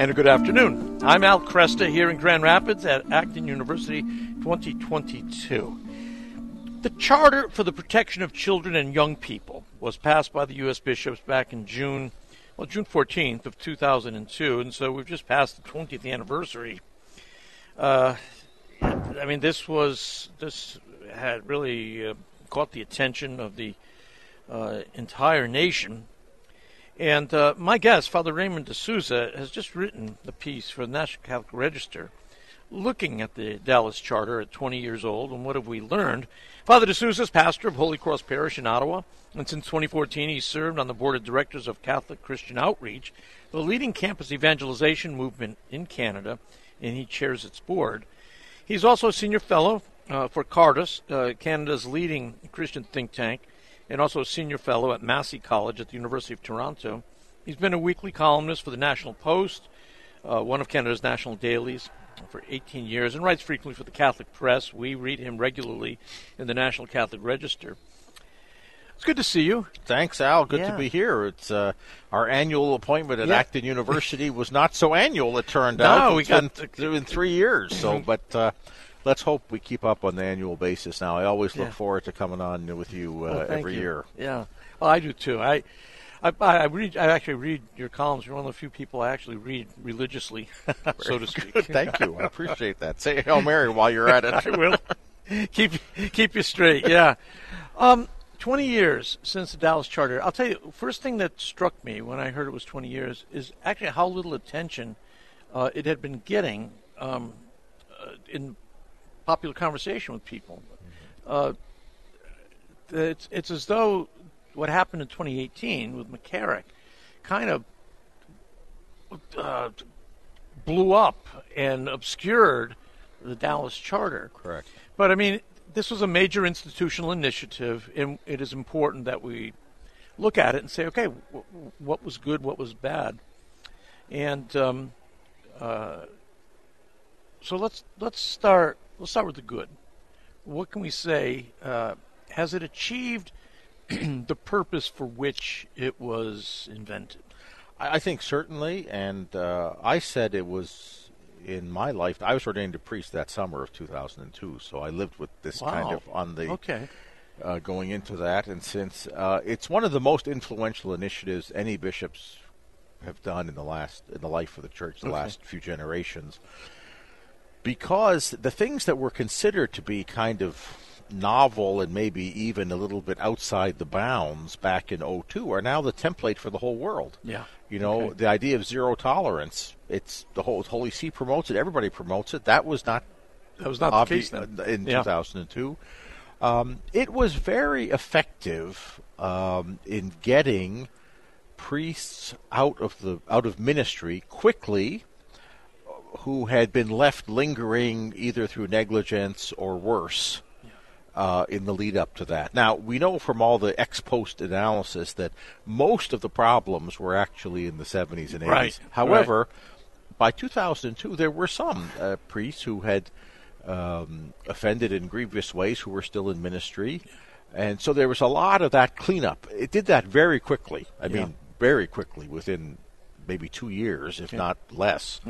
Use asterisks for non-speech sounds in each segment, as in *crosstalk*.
and a good afternoon. I'm Al Kresta here in Grand Rapids at Acton University 2022. The Charter for the Protection of Children and Young People was passed by the U.S. bishops back in June, well, June 14th of 2002, and so we've just passed the 20th anniversary. Uh, I mean, this was this had really uh, caught the attention of the uh, entire nation and uh, my guest, Father Raymond de Souza, has just written the piece for the National Catholic Register looking at the Dallas Charter at 20 years old and what have we learned. Father de Souza is pastor of Holy Cross Parish in Ottawa, and since 2014 he's served on the board of directors of Catholic Christian Outreach, the leading campus evangelization movement in Canada, and he chairs its board. He's also a senior fellow uh, for Cardus, uh, Canada's leading Christian think tank, and also a senior fellow at Massey College at the University of Toronto. He's been a weekly columnist for the National Post, uh, one of Canada's national dailies, for 18 years, and writes frequently for the Catholic Press. We read him regularly in the National Catholic Register. It's good to see you. Thanks, Al. Good Yeah. to be here. It's uh, our annual appointment at Yeah. Acton University was not so annual. It turned *laughs* No, out we It's got- been, in three years. So, *laughs* but uh, let's hope we keep up on the annual basis. Now, I always look Yeah. forward to coming on with you uh, thank every you. year. Yeah, well, I do too. I, I, I read. I actually read your columns. You're one of the few people I actually read religiously, *laughs* so to speak. Good, thank you. I appreciate that. Say Hail Mary while you're at it. *laughs* I will keep keep you straight. Yeah. Um, 20 years since the Dallas Charter. I'll tell you, first thing that struck me when I heard it was 20 years is actually how little attention uh, it had been getting um, uh, in popular conversation with people. Uh, it's, it's as though what happened in 2018 with McCarrick kind of uh, blew up and obscured the Dallas Charter. Correct. But I mean, this was a major institutional initiative, and it is important that we look at it and say, okay, w- what was good, what was bad, and um, uh, so let's let's start let's start with the good. What can we say? Uh, has it achieved *clears throat* the purpose for which it was invented? I I think certainly, and uh, I said it was in my life. I was ordained a priest that summer of 2002, so I lived with this kind of on the Okay. uh, going into that. And since uh, it's one of the most influential initiatives any bishops have done in the last in the life of the church, the Okay. last few generations, because the things that were considered to be kind of novel and maybe even a little bit outside the bounds back in 02 are now the template for the whole world. Yeah. You know, Okay. the idea of zero tolerance, it's the whole Holy See promotes it, everybody promotes it. That was not That was not the case then. uh, in Yeah. 2002. Um, it was very effective um, in getting priests out of the out of ministry quickly, who had been left lingering either through negligence or worse. Uh, in the lead up to that. Now, we know from all the ex post analysis that most of the problems were actually in the 70s and 80s. Right, However, by 2002, there were some uh, priests who had um, offended in grievous ways who were still in ministry. And so there was a lot of that cleanup. It did that very quickly. I Yeah. mean, very quickly, within maybe two years, if not less.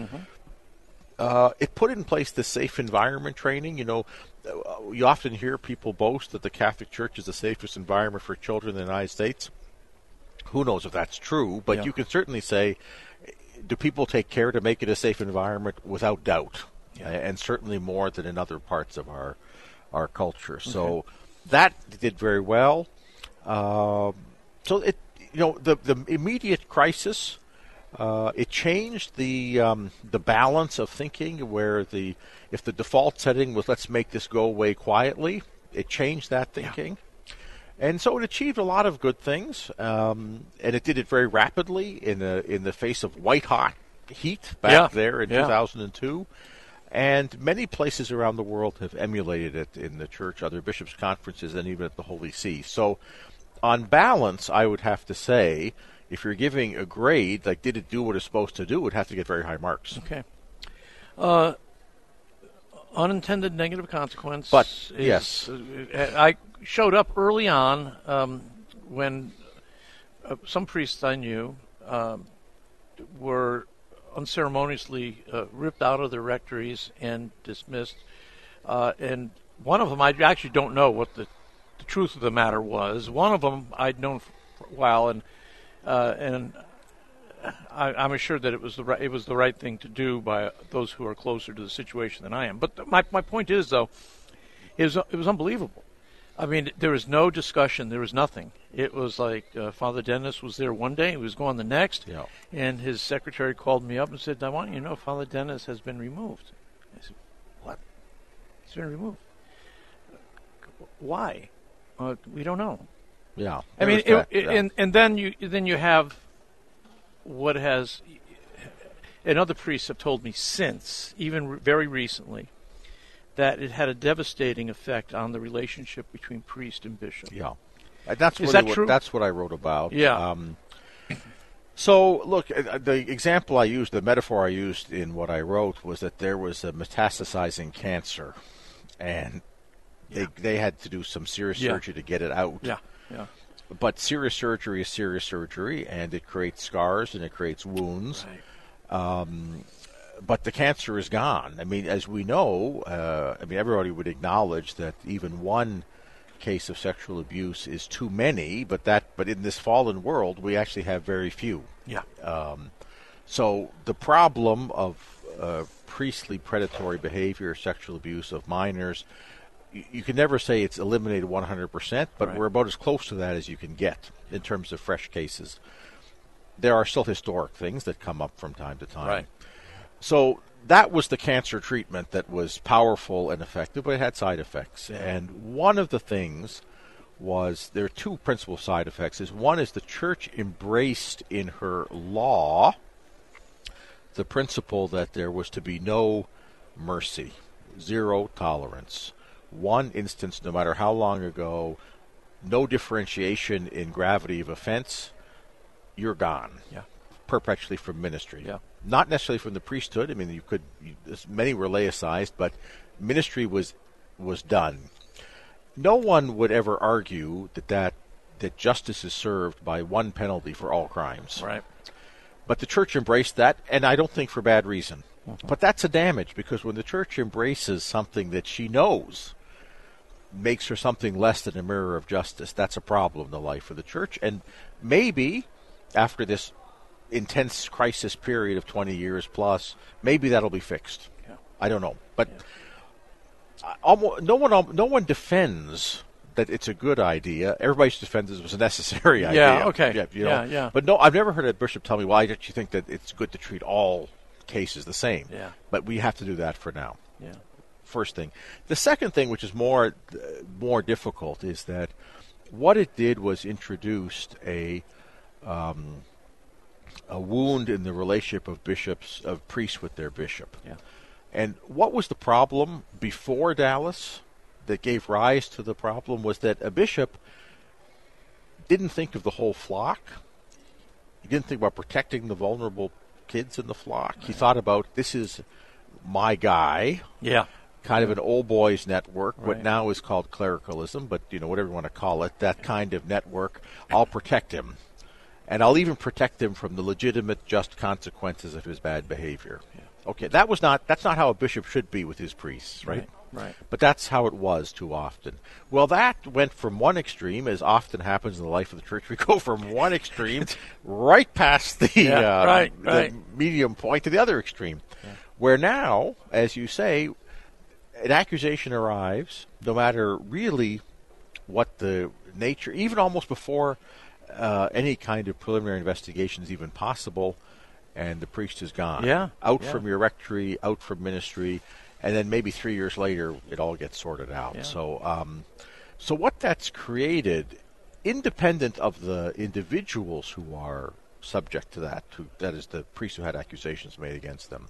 Uh, it put in place the safe environment training. You know, uh, you often hear people boast that the Catholic Church is the safest environment for children in the United States. Who knows if that's true, but Yeah. you can certainly say, do people take care to make it a safe environment? Without doubt, and certainly more than in other parts of our our culture. So that did very well. Um, so it, you know, the the immediate crisis, uh, it changed the um, the balance of thinking. Where the if the default setting was let's make this go away quietly, it changed that thinking. And so it achieved a lot of good things, um, and it did it very rapidly in the in the face of white hot heat back Yeah, there in yeah. 2002. And many places around the world have emulated it in the church, other bishops' conferences, and even at the Holy See. So, on balance, I would have to say, if you're giving a grade, like did it do what it's supposed to do, it would have to get very high marks. Okay. Uh, unintended negative consequence. But, is- yes. uh, I showed up early on um, when uh, some priests I knew um, were unceremoniously uh, ripped out of their rectories and dismissed. Uh, and one of them, I actually don't know what the, the truth of the matter was. One of them I'd known for a while, and uh, and I, am assured that it was the right, it was the right thing to do by those who are closer to the situation than I am. But my my point is though, it was it was unbelievable. I mean, there was no discussion. There was nothing. It was like uh, Father Dennis was there one day, he was gone the next, yeah. and his secretary called me up and said, "I want you to know Father Dennis has been removed." I said, "What? He's been removed? Why? Uh, we don't know." Yeah, I mean, it, it, yeah. and and then you then you have what has and other priests have told me since, even very recently, that it had a devastating effect on the relationship between priest and bishop. Yeah, that's really that what, true? that's what I wrote about. Yeah. Um, so look, uh, the example I used, the metaphor I used in what I wrote was that there was a metastasizing cancer, and they Yeah. they had to do some serious Yeah. surgery to get it out. Yeah, yeah, But serious surgery is serious surgery, and it creates scars and it creates wounds. right. but the cancer is gone. I mean, as we know, uh, I mean, everybody would acknowledge that even one case of sexual abuse is too many. But that, but in this fallen world, we actually have very few. Yeah, So the problem of uh, priestly predatory behavior, sexual abuse of minors, you, you can never say it's eliminated 100%, but Right. we're about as close to that as you can get in terms of fresh cases. There are still historic things that come up from time to time. right. So that was the cancer treatment that was powerful and effective, but it had side effects. And one of the things was there are two principal side effects. Is one is the church embraced in her law the principle that there was to be no mercy, zero tolerance. One instance, no matter how long ago, no differentiation in gravity of offense, you're gone Yeah, perpetually from ministry. Yeah. Not necessarily from the priesthood. I mean, you could you, as many were laicized, but ministry was was done. No one would ever argue that that that justice is served by one penalty for all crimes. right. But the church embraced that, and I don't think for bad reason. Mm-hmm. But that's a damage because when the church embraces something that she knows makes her something less than a mirror of justice, that's a problem in the life of the church. And maybe after this intense crisis period of 20 years plus, maybe that'll be fixed. Yeah. I don't know. But I- almost, no one no one defends that it's a good idea. Everybody defends it was a necessary idea. Yeah, okay. Yeah, you know? Yeah, yeah. But no, I've never heard a bishop tell me why don't you think that it's good to treat all cases the same. Yeah. But we have to do that for now. Yeah, First thing. The second thing, which is more more difficult, is that what it did was introduced a um, a wound in the relationship of bishops of priests with their bishop. yeah, And what was the problem before Dallas that gave rise to the problem was that a bishop didn't think of the whole flock. He didn't think about protecting the vulnerable kids in the flock. He thought about this is my guy, yeah. Kind of an old boys network, what now is called clericalism, but you know whatever you want to call it, that kind of network. I'll protect him, and I'll even protect him from the legitimate, just consequences of his bad behavior. Okay, that was not that's not how a bishop should be with his priests, right? Right, right. But that's how it was too often. Well, that went from one extreme, as often happens in the life of the church. *laughs* We go from one extreme *laughs* right past the, Yeah, uh, right, the right. medium point to the other extreme, where now, as you say, an accusation arrives, no matter really what the nature, even almost before uh, any kind of preliminary investigation is even possible, and the priest is gone. Yeah, Out yeah. from your rectory, out from ministry, and then maybe three years later, it all gets sorted out. Yeah. So, um, so what that's created, independent of the individuals who are subject to that, who, that is the priests who had accusations made against them.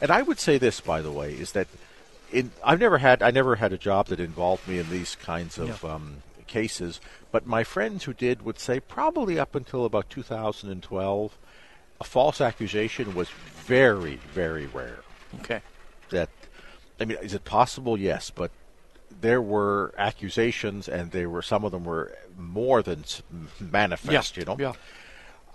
And I would say this, by the way, is that in I've never had I never had a job that involved me in these kinds of Yeah. um, cases, but my friends who did would say probably up until about 2012, a false accusation was very, very rare. Okay. That I mean, is it possible? Yes, but there were accusations, and they were some of them were more than manifest. You know, Yeah.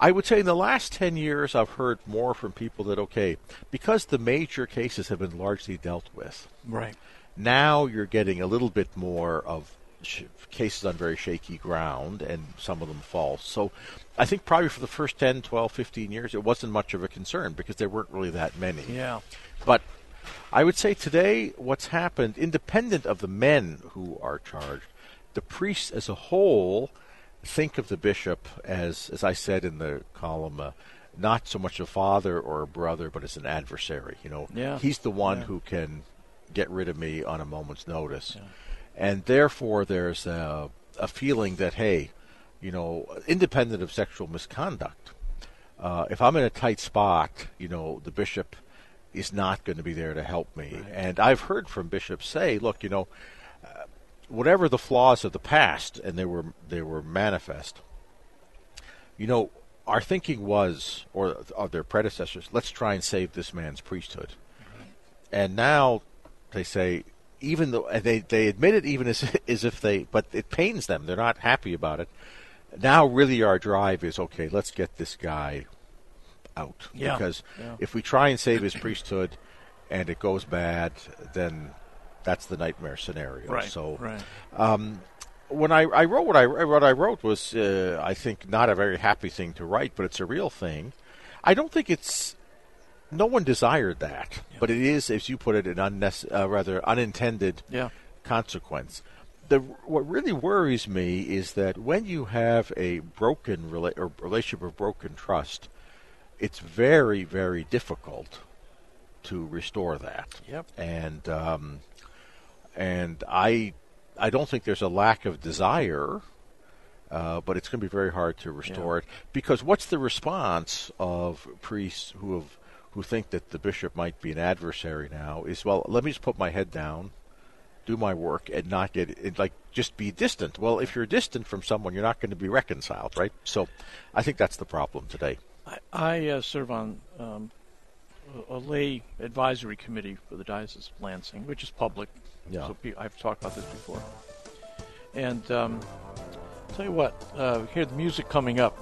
I would say in the last 10 years, I've heard more from people that, okay, because the major cases have been largely dealt with, Right. now you're getting a little bit more of sh- cases on very shaky ground and some of them false. So I think probably for the first 10, 12, 15 years, it wasn't much of a concern because there weren't really that many. Yeah. But I would say today, what's happened, independent of the men who are charged, the priests as a whole think of the bishop as, as I said in the column, uh, not so much a father or a brother, but as an adversary. You know, Yeah. he's the one Yeah. who can get rid of me on a moment's notice, and therefore there's a, a feeling that hey, you know, independent of sexual misconduct, uh, if I'm in a tight spot, you know, the bishop is not going to be there to help me. And I've heard from bishops say, look, you know, whatever the flaws of the past, and they were they were manifest. You know, our thinking was, or of their predecessors, let's try and save this man's priesthood. And now they say, even though and they they admit it, even as *laughs* as if they, but it pains them. They're not happy about it. Now, really, our drive is okay. Let's get this guy out Yeah. because Yeah. if we try and save his priesthood and it goes bad, then that's the nightmare scenario. Right. So right. when I, I wrote what I what I wrote was uh, I think not a very happy thing to write, but it's a real thing. I don't think it's no one desired that, but it is, as you put it, an unnecess- uh, rather unintended Yeah. consequence. The what really worries me is that when you have a broken rela- or relationship of broken trust, it's very very difficult to restore that. Yep. And um, and I I don't think there's a lack of desire, uh, but it's going to be very hard to restore it because what's the response of priests who have who think that the bishop might be an adversary now? Is well, let me just put my head down, do my work, and not get it, like just be distant. Well, if you're distant from someone, you're not going to be reconciled, right? So, I think that's the problem today. I, I uh, serve on um, a, lay advisory committee for the Diocese of Lansing, which is public. Yeah. So I've talked about this before. And um, tell you what, uh, hear the music coming up.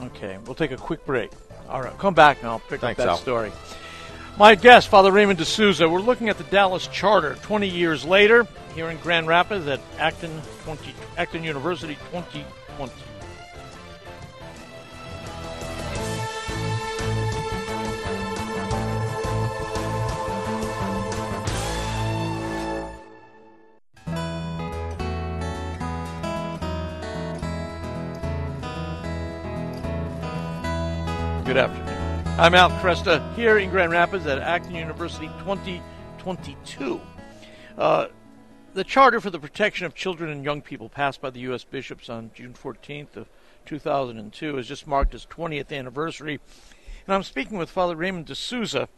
Okay, we'll take a quick break. All right, come back and I'll pick Thanks, up that Al. story. My guest, Father Raymond de Souza. We're looking at the Dallas Charter 20 years later here in Grand Rapids at Acton, 20, Acton University 2020. I'm Al Kresta here in Grand Rapids at Acton University 2022. Uh, the Charter for the Protection of Children and Young People, passed by the U.S. bishops on June 14th of 2002, has just marked its 20th anniversary. And I'm speaking with Father Raymond de Souza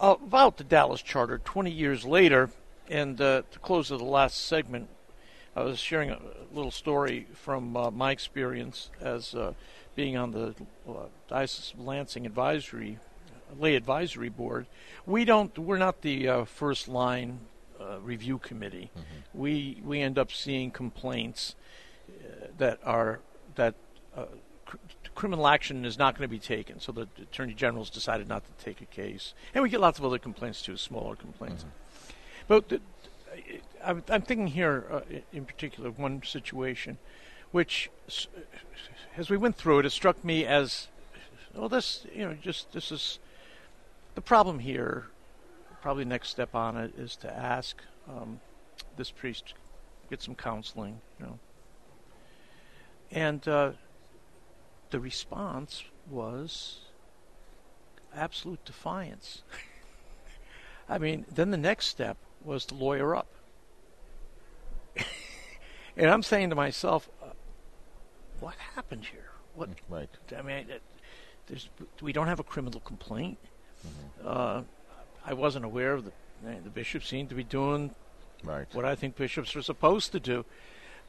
about the Dallas Charter 20 years later. And uh, to close of the last segment, I was sharing a little story from uh, my experience as uh, being on the uh, Diocese of Lansing Advisory Lay Advisory Board. We don't. We're not the uh, first line uh, review committee. We we end up seeing complaints uh, that are that uh, cr- criminal action is not going to be taken. So the attorney general's decided not to take a case, and we get lots of other complaints too, smaller complaints. But the, I'm, thinking here, uh, in particular, of one situation, which, as we went through it, it struck me as, well, this, you know, just this is the problem here. Probably next step on it is to ask um, this priest get some counseling, you know. And uh, the response was absolute defiance. *laughs* I mean, then the next step was to lawyer up. *laughs* and I'm saying to myself, uh, what happened here? What? Right. I mean, there's, we don't have a criminal complaint. Uh, I wasn't aware of the the bishop seemed to be doing Right. what I think bishops are supposed to do.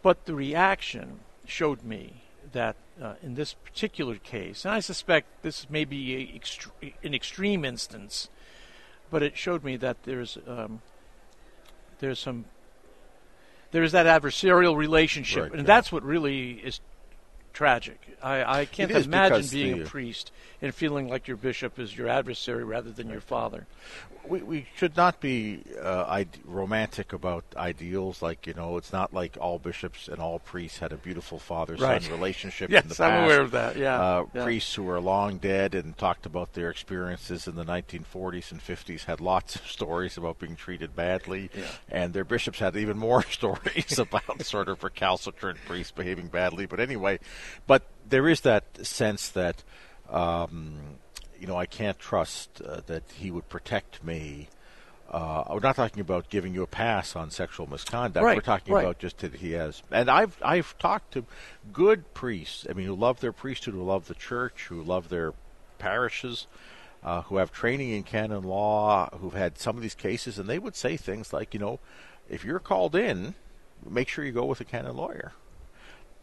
But the reaction showed me that uh, in this particular case, and I suspect this may be a extre- an extreme instance, but it showed me that there's um, there's some there's that adversarial relationship, Right, and yeah. that's what really is tragic. I, I can't imagine being the- a priest and feeling like your bishop is your adversary rather than your father. we, we should not be uh, ide- romantic about ideals. Like you know, it's not like all bishops and all priests had a beautiful father-son Right. *laughs* relationship Yes, in the past. I'm aware of that, yeah, uh, yeah. priests who are long dead and talked about their experiences in the 1940s and 50s had lots of stories about being treated badly, Yeah. and their bishops had even more *laughs* stories about sort of recalcitrant priests behaving badly. But anyway, but there is that sense that. Um, you know, I can't trust uh, that he would protect me. Uh, we're not talking about giving you a pass on sexual misconduct. Right, we're talking right. about just that he has. And I've I've talked to good priests. I mean, who love their priesthood, who love the church, who love their parishes, uh, who have training in canon law, who've had some of these cases, and they would say things like, you know, if you're called in, make sure you go with a canon lawyer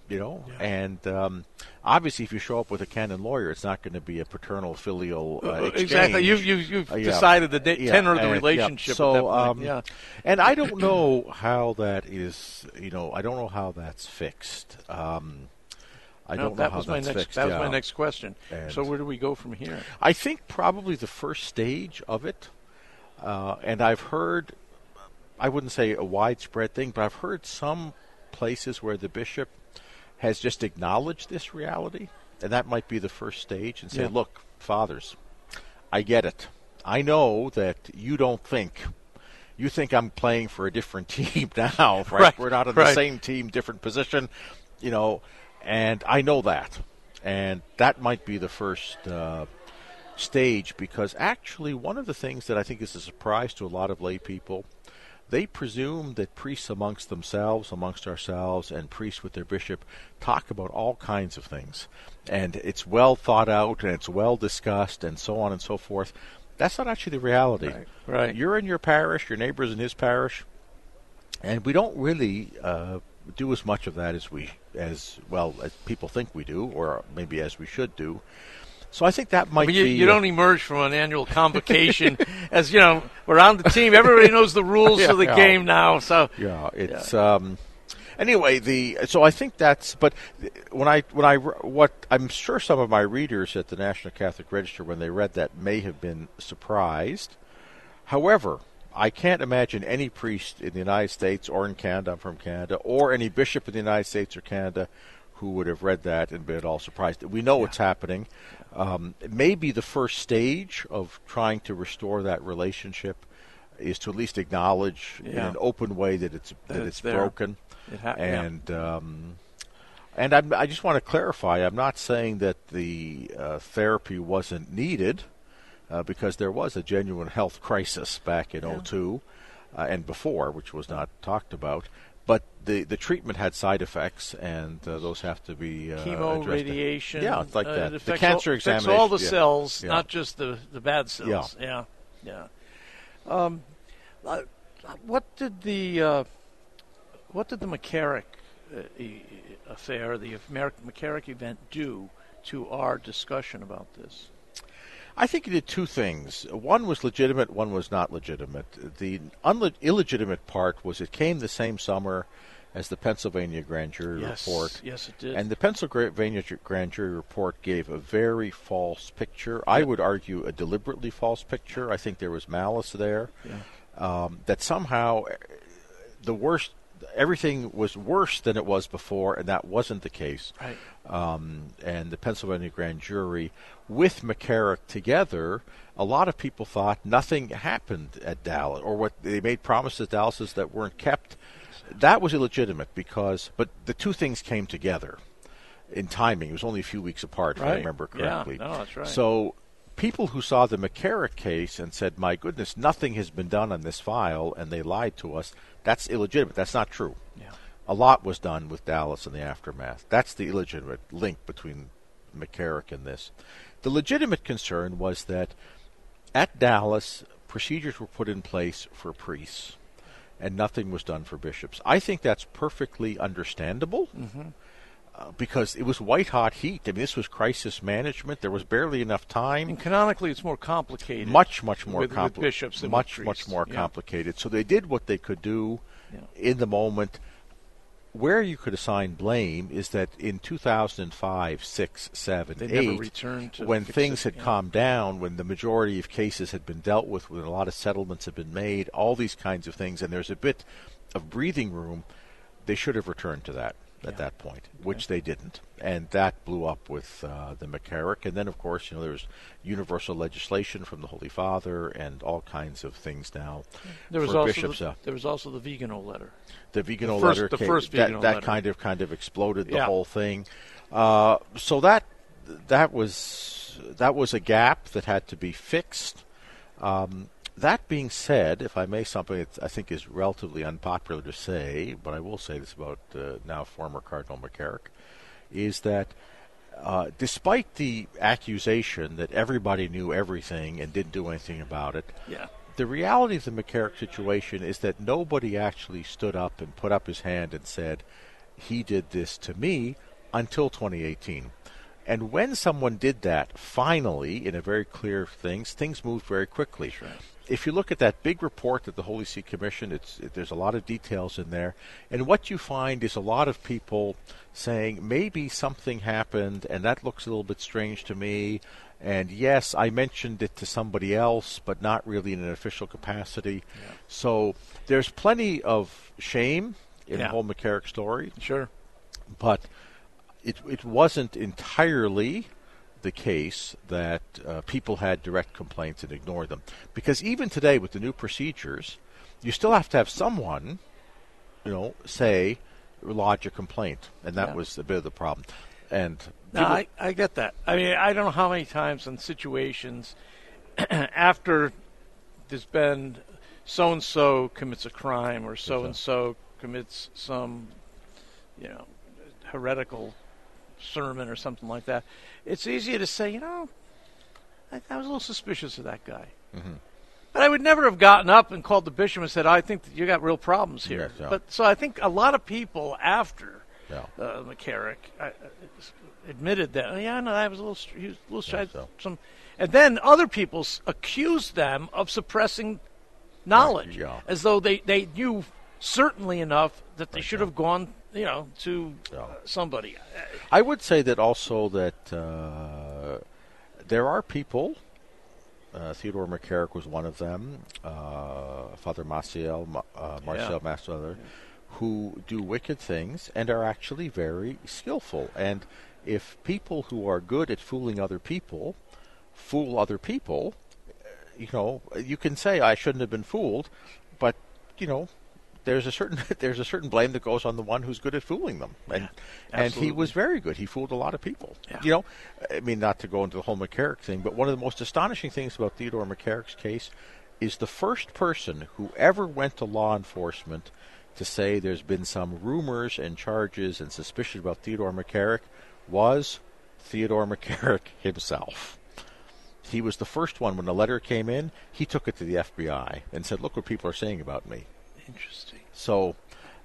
you know and um, obviously if you show up with a canon lawyer it's not going to be a paternal filial uh, exchange. exactly. You've, you've, you've Uh, yeah. decided the da- Yeah, tenor of the and- yeah. relationship. So, um, yeah. and I don't know how that is. You know, I don't know how that's fixed. Um, I No, don't know that how was my that's next. fixed. That was my next question. And- so where do we go from here? I think probably the first stage of it, uh, and I've heard, I wouldn't say a widespread thing, but I've heard some places where the bishop has just acknowledged this reality, and that might be the first stage, and say, Yeah. look, fathers, I get it. I know that you don't think. You think I'm playing for a different *laughs* team now, right? Right, We're not on the same team, different position, you know, and I know that. And that might be the first uh, stage because actually, one of the things that I think is a surprise to a lot of lay people, they presume that priests amongst themselves, amongst ourselves, and priests with their bishop talk about all kinds of things. And it's well thought out and it's well discussed and so on and so forth. That's not actually the reality. Right, right. You're in your parish, your neighbor's in his parish, and we don't really uh, do as much of that as we as well as people think we do, or maybe as we should do. So I think that might But you, be. you uh, don't emerge from an annual *laughs* convocation as you know we're on the team. Everybody knows the rules Yeah, of the yeah. game now. So Yeah, it's um. Anyway, the so I think that's but when I when I what I'm sure some of my readers at the National Catholic Register when they read that may have been surprised. However, I can't imagine any priest in the United States or in Canada, I'm from Canada, or any bishop in the United States or Canada who would have read that and been at all surprised. We know what's happening. Um, maybe the first stage of trying to restore that relationship is to at least acknowledge in an open way that it's that, That it's it's broken. It ha- yeah. and um, and I'm, I just want to clarify. I'm not saying that the uh, therapy wasn't needed, uh, because there was a genuine health *laughs* crisis back in '02 uh, and before, which was not talked about. But the, the treatment had side effects, and uh, those have to be uh, chemo, addressed. radiation. Yeah, it's like uh, that. The cancer all, affects all the yeah. cells, Yeah. not just the the bad cells. Yeah, yeah. Um, uh, what did the uh, what did the McCarrick affair, the McCarrick event, do to our discussion about this? I think he did two things. One was legitimate, one was not legitimate. The unle- illegitimate part was it came the same summer as the Pennsylvania grand jury Yes, report. yes, it did. And the Pennsylvania grand jury report gave a very false picture. I would argue a deliberately false picture. I think there was malice there. Um, that somehow eh, the worst, everything was worse than it was before, and that wasn't the case Right. um, and the Pennsylvania grand jury with McCarrick together, a lot of people thought nothing happened at Dallas, or what they made promises at Dallas that weren't kept. That was illegitimate because, but the two things came together in timing. It was only a few weeks apart, if I Right. remember Yeah, correctly. no, that's right. So people who saw the McCarrick case and said, "My goodness, nothing has been done on this file," and they lied to us. That's illegitimate. That's not true. Yeah. A lot was done with Dallas in the aftermath. That's the illegitimate link between McCarrick and this. The legitimate concern was that at Dallas, procedures were put in place for priests, and nothing was done for bishops. I think that's perfectly understandable. Mm-hmm. Uh, because it was white hot heat. I mean, this was crisis management. There was barely enough time And canonically, it's more complicated. much much more complicated. bishops with much much more Yeah. complicated so they did what they could do Yeah. in the moment where you could assign blame is that in 2005, 6, 7, They 8, never returned to when things it, had yeah. calmed down, when the majority of cases had been dealt with, when a lot of settlements had been made, all these kinds of things, and there's a bit of breathing room, they should have returned to that at that point, which they didn't. And that blew up with uh, the McCarrick. And then, of course, you know, there was universal legislation from the Holy Father and all kinds of things now There was also bishops. the, uh, there was also the Vigano letter. the Vigano first- letter, the came- first that, Vigano that letter. kind of kind of exploded the Yeah. whole thing. Uh, so that that was that was a gap that had to be fixed. Um, that being said, if I may, something that I think is relatively unpopular to say, but I will say this about uh, now former Cardinal McCarrick, is that uh, despite the accusation that everybody knew everything and didn't do anything about it, Yeah. the reality of the McCarrick situation is that nobody actually stood up and put up his hand and said, he did this to me until 2018. And when someone did that, finally, in a very clear things, things moved very quickly. If you look at that big report that the Holy See Commission, it's it, there's a lot of details in there, and what you find is a lot of people saying maybe something happened, and that looks a little bit strange to me. And yes, I mentioned it to somebody else, but not really in an official capacity. So there's plenty of shame in Yeah. the whole McCarrick story Sure. but it it wasn't entirely the case that uh, people had direct complaints and ignored them because even today with the new procedures you still have to have someone you know say lodge a complaint and that Yeah. was a bit of the problem and No, people- I, I get that. I mean, I don't know how many times in situations *clears throat* after there's been so and so commits a crime or so and so commits some, you know, heretical sermon or something like that, it's easier to say, you know, I, I was a little suspicious of that guy. Mm-hmm. But I would never have gotten up and called the bishop and said, I think that you got real problems here. Yeah. But so I think a lot of people after Yeah. uh, McCarrick uh, admitted that. Oh, yeah, no, I was a little, he was a little shy. so. Some, and then other people accused them of suppressing knowledge, yeah. as though they, they knew certainly enough that they should have gone, you know, to uh, somebody. I would say that also that uh, there are people. Uh, Theodore McCarrick was one of them. Uh, Father Maciel, uh, Marcial Yeah. Who do wicked things and are actually very skillful. And if people who are good at fooling other people fool other people, uh, you know, you can say I shouldn't have been fooled, but you know, there's a certain *laughs* there's a certain blame that goes on the one who's good at fooling them, and and he was very good. He fooled a lot of people. Yeah. You know, I mean, not to go into the whole McCarrick thing, but one of the most astonishing things about Theodore McCarrick's case is the first person who ever went to law enforcement to say there's been some rumors and charges and suspicion about Theodore McCarrick was Theodore McCarrick *laughs* himself. He was the first one when the letter came in. He took it to the FBI and said, "Look what people are saying about me." Interesting. So,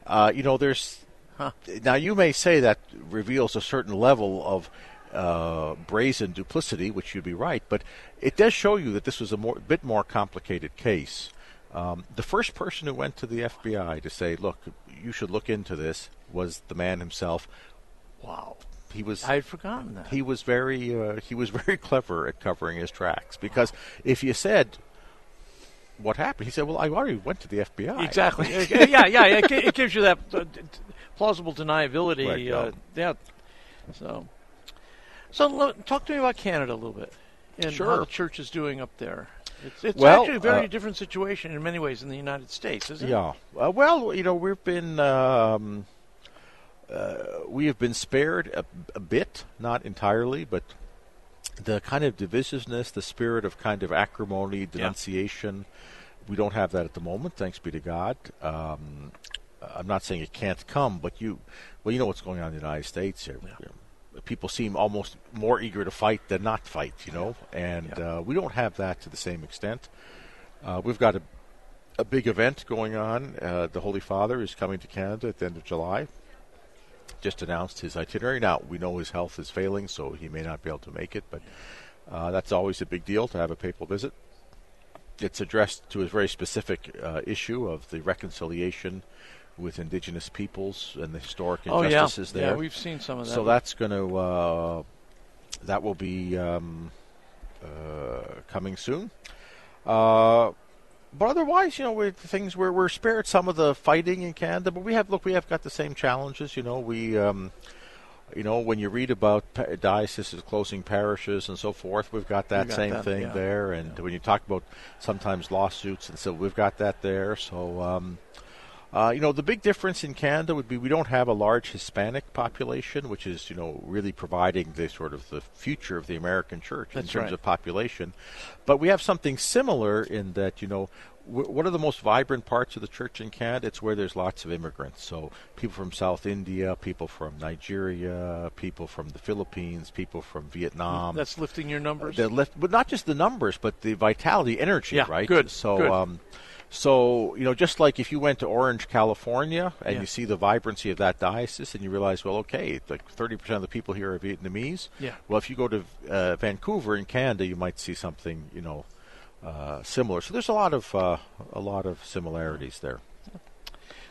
uh, you know, there's Huh. now you may say that reveals a certain level of uh, brazen duplicity, which you'd be right, but it does show you that this was a more, bit more complicated case. Um, the first person who went to the FBI to say, "Look, you should look into this," was the man himself. Wow. He was I had forgotten that. he was very uh, he was *laughs* very clever at covering his tracks because if you said what happened, he said, "Well, I already went to the FBI." Exactly. *laughs* Yeah, yeah. It, it gives you that uh, plausible deniability. Right, yeah. uh, yeah. So, so talk to me about Canada a little bit and how Sure. the church is doing up there. It's, it's Well, actually a very uh, different situation in many ways in the United States, isn't it? Yeah. Uh, well, you know, we've been um, uh, we have been spared a, a bit, not entirely, but the kind of divisiveness, the spirit of kind of acrimony, denunciation, we don't have that at the moment. Thanks be to God. Um, I'm not saying it can't come, but you, well, you know what's going on in the United States. here. Yeah. People seem almost more eager to fight than not fight, you know, and Yeah. uh, we don't have that to the same extent. Uh, we've got a a big event going on. Uh, the Holy Father is coming to Canada at the end of July. Just announced his itinerary. Now we know his health is failing, so he may not be able to make it. But uh, that's always a big deal to have a papal visit. It's addressed to a very specific uh, issue of the reconciliation with indigenous peoples and the historic injustices there. Oh yeah, injustices yeah, we've seen some of that. so that's going to uh, that will be um, uh, coming soon. Uh, but otherwise, you know, with things we're we're spared some of the fighting in Canada, but we have look, we have got the same challenges. You know, we. Um, you know, when you read about dioceses closing parishes and so forth, we've got that got same that, thing yeah. there. And when you talk about sometimes lawsuits, and so we've got that there. So, um, uh, you know, the big difference in Canada would be we don't have a large Hispanic population, which is, you know, really providing the sort of the future of the American church in terms right. of population. But we have something similar in that, you know, one of the most vibrant parts of the church in Canada, it's where there's lots of immigrants. So people from South India, people from Nigeria, people from the Philippines, people from Vietnam. that's lifting your numbers. Lift, but not just the numbers, but the vitality, energy, Yeah, right? good, So, good. um, so you know, just like if you went to Orange, California, and Yeah. you see the vibrancy of that diocese, and you realize, well, okay, like thirty percent of the people here are Vietnamese. Yeah. Well, if you go to uh, Vancouver in Canada, you might see something, you know, uh, similar. So there's a lot of uh, a lot of similarities there.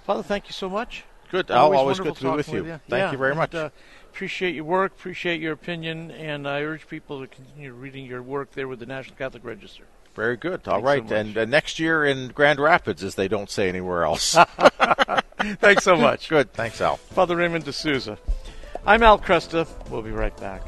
Father, thank you so much. Good, Al. Always good to be with you. you. Thank Yeah, you very and, much. Uh, appreciate your work, appreciate your opinion, and I urge people to continue reading your work there with the National Catholic Register. Very good. All Thanks so right, much. and uh, next year in Grand Rapids, as they don't say anywhere else. *laughs* Thanks so much. good. Thanks, Al. Father Raymond de Souza. I'm Al Kresta. We'll be right back.